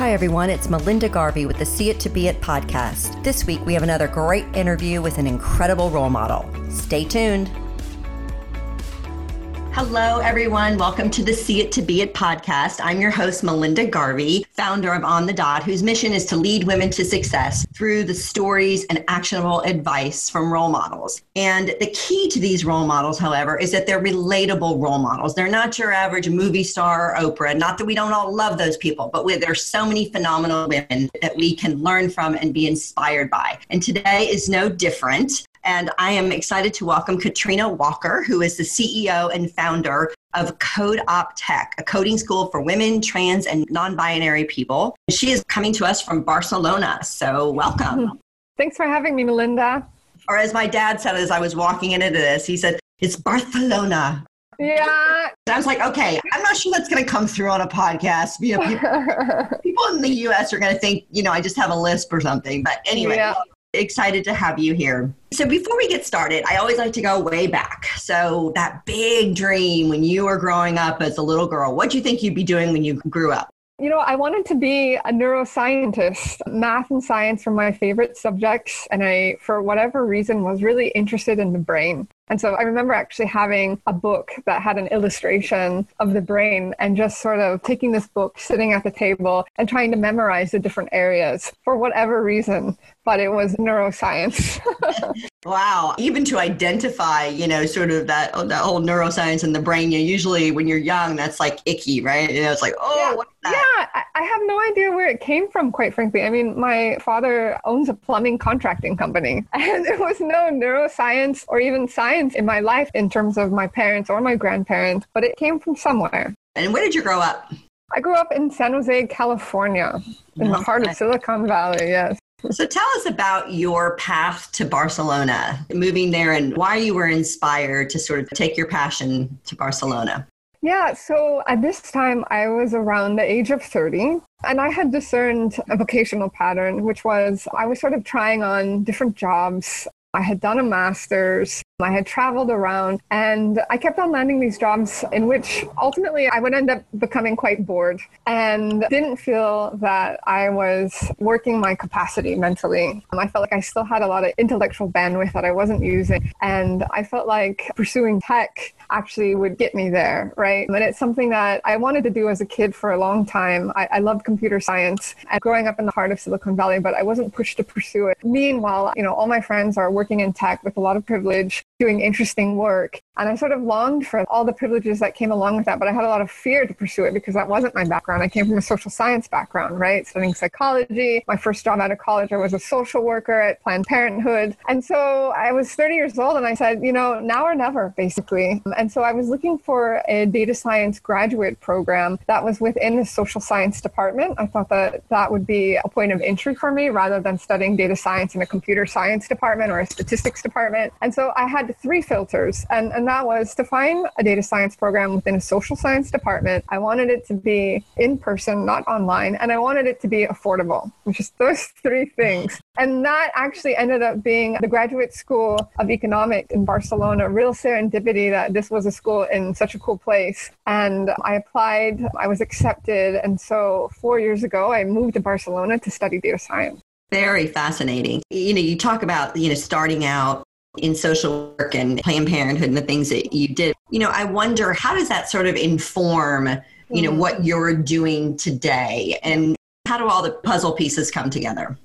Hi, everyone. It's Melinda Garvey with the See It to Be It podcast. This week, we have another great interview with an incredible role model. Stay tuned. Hello, everyone. Welcome to the See It to Be It podcast. I'm your host, Melinda Garvey, founder of On the Dot, whose mission is to lead women to success through the stories and actionable advice from role models. And the key to these role models, however, is that they're relatable role models. They're not your average movie star or Oprah. Not that we don't all love those people, but there's so many phenomenal women that we can learn from and be inspired by. And today is no different. And I am excited to welcome Katrina Walker, who is the CEO and founder of Code Op Tech, a coding school for women, trans, and non binary people. She is coming to us from Barcelona. So, welcome. Thanks for having me, Melinda. Or, as my dad said as I was walking into this, he said, It's Barcelona. Yeah. I was like, okay, I'm not sure that's going to come through on a podcast. You know, people, people in the US are going to think, you know, I just have a lisp or something. But anyway, yeah excited to have you here. So, before we get started, I always like to go way back. So, that big dream when you were growing up as a little girl, what do you think you'd be doing when you grew up? You know, I wanted to be a neuroscientist. Math and science were my favorite subjects, and I, for whatever reason, was really interested in the brain. And so I remember actually having a book that had an illustration of the brain and just sort of taking this book, sitting at the table, and trying to memorize the different areas for whatever reason. But it was neuroscience. wow. Even to identify, you know, sort of that, that whole neuroscience in the brain, you know, usually when you're young, that's like icky, right? You know, it's like, oh, yeah, yeah I have no idea where it came from, quite frankly. I mean, my father owns a plumbing contracting company, and there was no neuroscience or even science in my life in terms of my parents or my grandparents, but it came from somewhere. And where did you grow up? I grew up in San Jose, California, in okay. the heart of Silicon Valley, yes. So tell us about your path to Barcelona, moving there, and why you were inspired to sort of take your passion to Barcelona. Yeah, so at this time I was around the age of 30 and I had discerned a vocational pattern, which was I was sort of trying on different jobs. I had done a master's, I had traveled around, and I kept on landing these jobs in which ultimately I would end up becoming quite bored and didn't feel that I was working my capacity mentally. I felt like I still had a lot of intellectual bandwidth that I wasn't using, and I felt like pursuing tech actually would get me there, right? And it's something that I wanted to do as a kid for a long time. I, I loved computer science and growing up in the heart of Silicon Valley, but I wasn't pushed to pursue it. Meanwhile, you know, all my friends are working in tech with a lot of privilege doing interesting work. And I sort of longed for all the privileges that came along with that, but I had a lot of fear to pursue it because that wasn't my background. I came from a social science background, right? Studying psychology. My first job out of college, I was a social worker at Planned Parenthood. And so I was 30 years old and I said, you know, now or never, basically. And so I was looking for a data science graduate program that was within the social science department. I thought that that would be a point of entry for me rather than studying data science in a computer science department or a statistics department. And so I had three filters, and, and that was to find a data science program within a social science department. I wanted it to be in person, not online, and I wanted it to be affordable, which is those three things. And that actually ended up being the Graduate School of Economics in Barcelona. Real serendipity that this was a school in such a cool place. And I applied, I was accepted. And so four years ago, I moved to Barcelona to study data science. Very fascinating. You know, you talk about, you know, starting out in social work and Planned Parenthood and the things that you did. You know, I wonder how does that sort of inform, you know, what mm. you're doing today and how do all the puzzle pieces come together?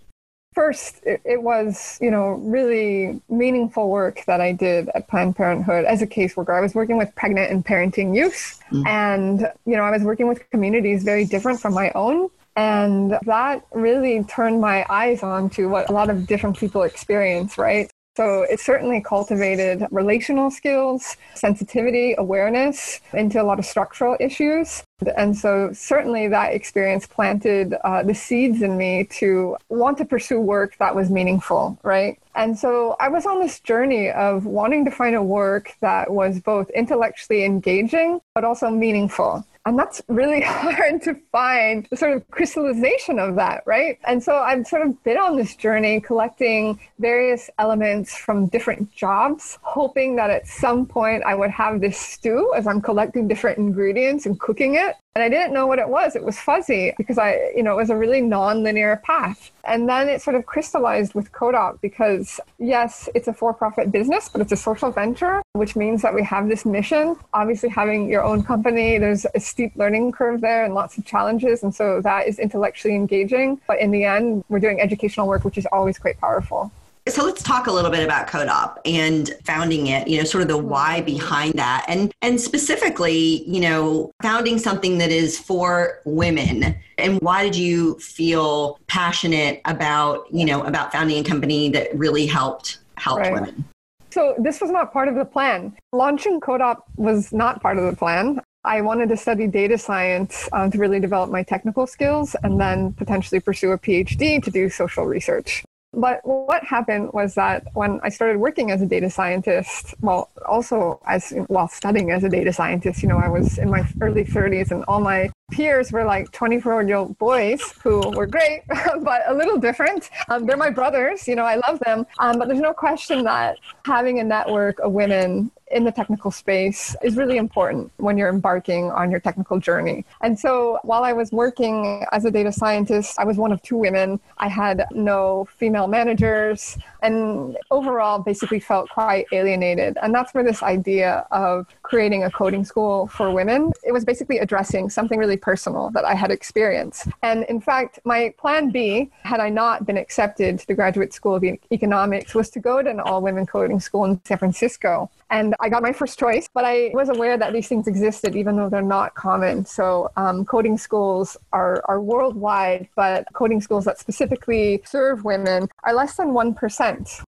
First, it, was, you know, really meaningful work that I did at Planned Parenthood as a caseworker. I was working with pregnant and parenting youth, mm. and, you know, I was working with communities very different from my own. And that really turned my eyes on to what a lot of different people experience, right? So it certainly cultivated relational skills, sensitivity, awareness into a lot of structural issues. And so certainly that experience planted uh, the seeds in me to want to pursue work that was meaningful, right? And so I was on this journey of wanting to find a work that was both intellectually engaging, but also meaningful. And that's really hard to find the sort of crystallization of that, right? And so I've sort of been on this journey collecting various elements from different jobs, hoping that at some point I would have this stew as I'm collecting different ingredients and cooking it. And I didn't know what it was. It was fuzzy because I, you know, it was a really non-linear path. And then it sort of crystallized with CodeOp because yes, it's a for-profit business, but it's a social venture, which means that we have this mission. Obviously having your own company, there's a steep learning curve there and lots of challenges. And so that is intellectually engaging. But in the end, we're doing educational work, which is always quite powerful. So let's talk a little bit about CodeOp and founding it, you know, sort of the why behind that. And and specifically, you know, founding something that is for women. And why did you feel passionate about, you know, about founding a company that really helped help right. women? So this was not part of the plan. Launching CodeOp was not part of the plan. I wanted to study data science um, to really develop my technical skills and then potentially pursue a PhD to do social research. But what happened was that when I started working as a data scientist, well, also as while studying as a data scientist, you know, I was in my early 30s and all my peers were like 24 year old boys who were great, but a little different. Um, they're my brothers, you know, I love them. Um, but there's no question that having a network of women in the technical space is really important when you're embarking on your technical journey. And so while I was working as a data scientist, I was one of two women. I had no female managers and overall basically felt quite alienated. And that's where this idea of creating a coding school for women, it was basically addressing something really personal that I had experienced. And in fact, my plan B, had I not been accepted to the Graduate School of Economics, was to go to an all women coding school in San Francisco. And I got my first choice, but I was aware that these things existed, even though they're not common. So, um, coding schools are, are worldwide, but coding schools that specifically serve women are less than 1%.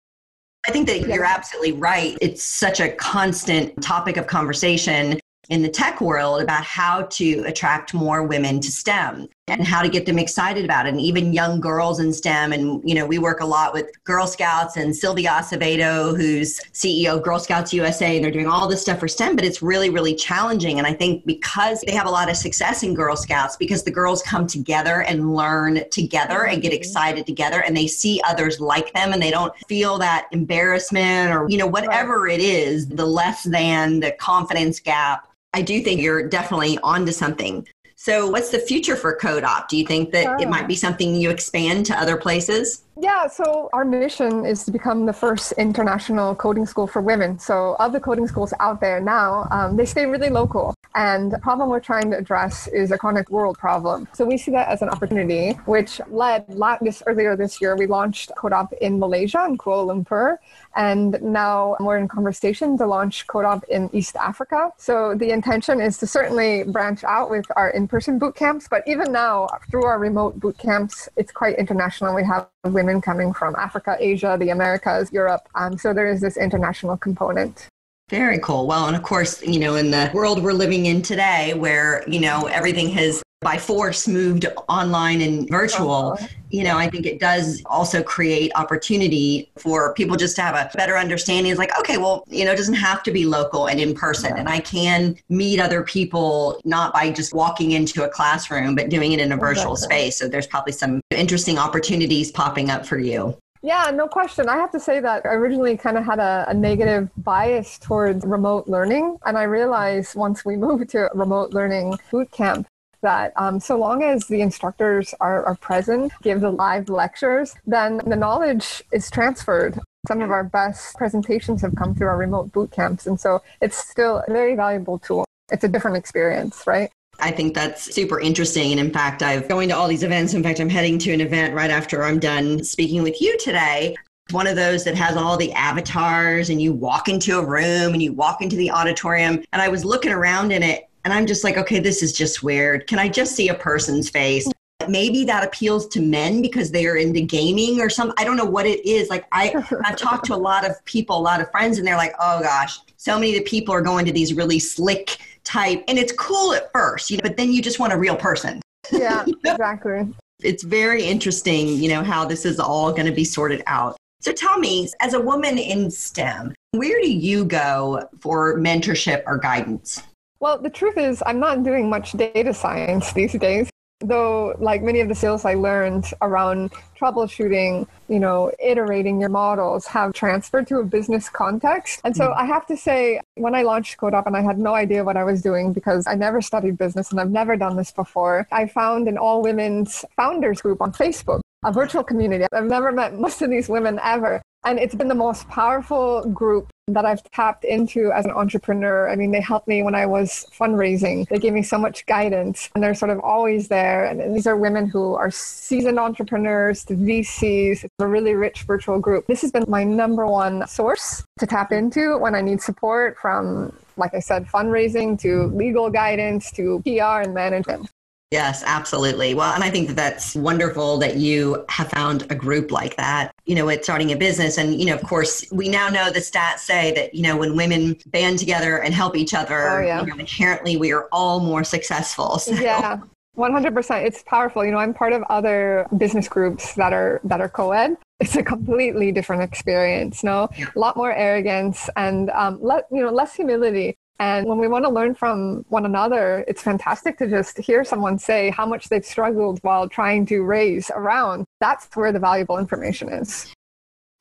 I think that you're absolutely right. It's such a constant topic of conversation in the tech world about how to attract more women to STEM and how to get them excited about it. And even young girls in STEM and you know we work a lot with Girl Scouts and Sylvia Acevedo who's CEO of Girl Scouts USA and they're doing all this stuff for STEM but it's really really challenging. And I think because they have a lot of success in Girl Scouts because the girls come together and learn together and get mm-hmm. excited together and they see others like them and they don't feel that embarrassment or you know whatever right. it is the less than the confidence gap I do think you're definitely onto something. So, what's the future for CodeOp? Do you think that it might oh. be something you expand to other places? Yeah, so our mission is to become the first international coding school for women. So, of the coding schools out there now, um, they stay really local. And the problem we're trying to address is a chronic world problem. So, we see that as an opportunity, which led this earlier this year, we launched CodeOp in Malaysia, in Kuala Lumpur. And now we're in conversation to launch CodeOp in East Africa. So, the intention is to certainly branch out with our in person boot camps. But even now, through our remote boot camps, it's quite international. We have women women coming from Africa, Asia, the Americas, Europe. Um, so there is this international component. Very cool. Well, and of course, you know, in the world we're living in today where, you know, everything has by force moved online and virtual, uh-huh. You know, I think it does also create opportunity for people just to have a better understanding. It's like, okay, well, you know, it doesn't have to be local and in person. Yeah. And I can meet other people not by just walking into a classroom, but doing it in a virtual exactly. space. So there's probably some interesting opportunities popping up for you. Yeah, no question. I have to say that I originally kind of had a, a, negative bias towards remote learning. And I realized once we moved to remote learning boot camp that um, so long as the instructors are, are present, give the live lectures, then the knowledge is transferred. Some of our best presentations have come through our remote boot camps. And so it's still a very valuable tool. It's a different experience, right? I think that's super interesting. And in fact, I've going to all these events. In fact, I'm heading to an event right after I'm done speaking with you today. One of those that has all the avatars, and you walk into a room and you walk into the auditorium. And I was looking around in it and I'm just like, okay, this is just weird. Can I just see a person's face? Maybe that appeals to men because they are into gaming or something. I don't know what it is. Like I, I've talked to a lot of people, a lot of friends, and they're like, oh gosh, so many of the people are going to these really slick type, and it's cool at first, you know, but then you just want a real person. Yeah, exactly. it's very interesting, you know, how this is all going to be sorted out. So tell me, as a woman in STEM, where do you go for mentorship or guidance? Well, the truth is, I'm not doing much data science these days. though like many of the skills i learned around troubleshooting you know iterating your models have transferred to a business context and so mm. i have to say when i launched CodeOp and i had no idea what i was doing because i never studied business and i've never done this before i found an all women's founders group on facebook a virtual community. I've never met most of these women ever. And it's been the most powerful group that I've tapped into as an entrepreneur. I mean, they helped me when I was fundraising. They gave me so much guidance and they're sort of always there. And these are women who are seasoned entrepreneurs, the VCs. It's a really rich virtual group. This has been my number one source to tap into when I need support from, like I said, fundraising to legal guidance to PR and management. Yes, absolutely. Well, and I think that that's wonderful that you have found a group like that, you know, with starting a business. And, you know, of course, we now know the stats say that, you know, when women band together and help each other, oh, yeah. you know, inherently we are all more successful. So. Yeah. 100% it's powerful you know i'm part of other business groups that are that are co-ed it's a completely different experience no a lot more arrogance and um, let, you know less humility and when we want to learn from one another, it's fantastic to just hear someone say how much they've struggled while trying to raise around. That's where the valuable information is.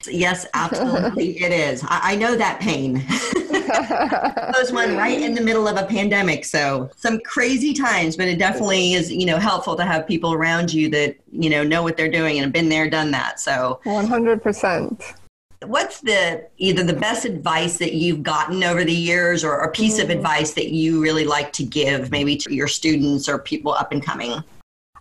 Yes, absolutely, it is. I, I, know that pain. Those one right in the middle of a pandemic, so some crazy times. But it definitely is, you know, helpful to have people around you that you know know what they're doing and have been there, done that. So one hundred percent what's the either the best advice that you've gotten over the years or a piece mm. of advice that you really like to give maybe to your students or people up and coming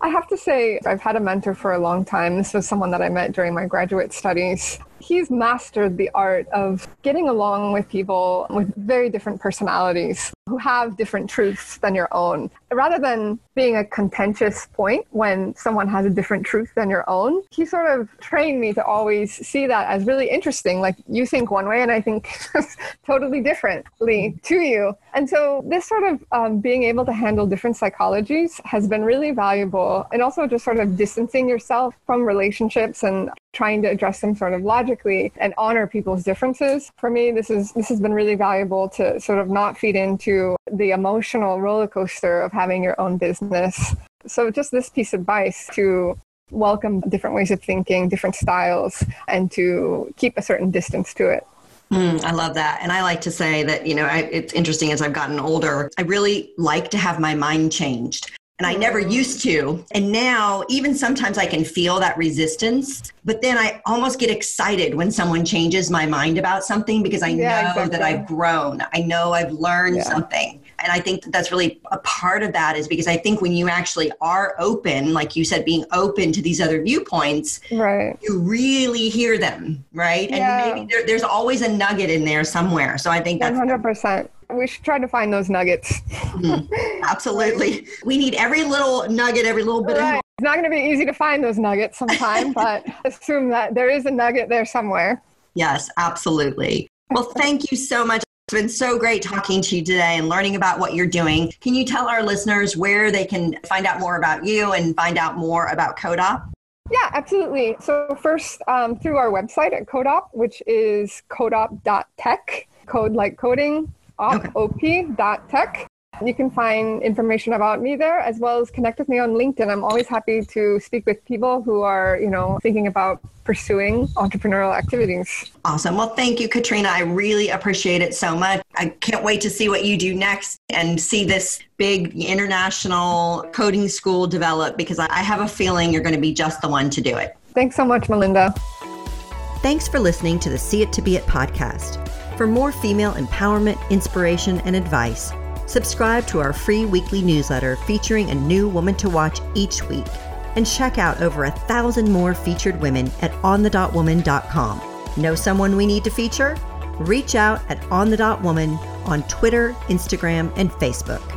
I have to say, I've had a mentor for a long time. This was someone that I met during my graduate studies he's mastered the art of getting along with people with very different personalities who have different truths than your own. Rather than being a contentious point when someone has a different truth than your own, he sort of trained me to always see that as really interesting. Like you think one way and I think totally differently to you. And so this sort of um, being able to handle different psychologies has been really valuable and also just sort of distancing yourself from relationships and trying to address them sort of logically and honor people's differences. For me, this is this has been really valuable to sort of not feed into the emotional roller coaster of having your own business. So just this piece of advice to welcome different ways of thinking, different styles, and to keep a certain distance to it. Mm, I love that. And I like to say that, you know, I, it's interesting as I've gotten older, I really like to have my mind changed. And I hmm. never used to. And now, even sometimes I can feel that resistance, but then I almost get excited when someone changes my mind about something because I yeah, know exactly. that I've grown. I know I've learned yeah. something. And I think that that's really a part of that is because I think when you actually are open, like you said, being open to these other viewpoints, right. you really hear them, right? Yeah. And maybe there, there's always a nugget in there somewhere. So I think that's 100%. We should try to find those nuggets. mm-hmm. Absolutely. We need every little nugget, every little bit right. of. It's not going to be easy to find those nuggets sometime, but assume that there is a nugget there somewhere. Yes, absolutely. Well, thank you so much. It's been so great talking to you today and learning about what you're doing. Can you tell our listeners where they can find out more about you and find out more about CodeOp? Yeah, absolutely. So, first, um, through our website at CodeOp, which is codeop.tech, code like coding, op, okay. op tech. You can find information about me there as well as connect with me on LinkedIn. I'm always happy to speak with people who are, you know, thinking about pursuing entrepreneurial activities. Awesome. Well, thank you, Katrina. I really appreciate it so much. I can't wait to see what you do next and see this big international coding school develop because I have a feeling you're going to be just the one to do it. Thanks so much, Melinda. Thanks for listening to the See It to Be It podcast. For more female empowerment, inspiration, and advice, subscribe to our free weekly newsletter featuring a new woman to watch each week. And check out over a thousand more featured women at onthedotwoman.com. Know someone we need to feature? Reach out at onthedotwoman on Twitter, Instagram, and Facebook.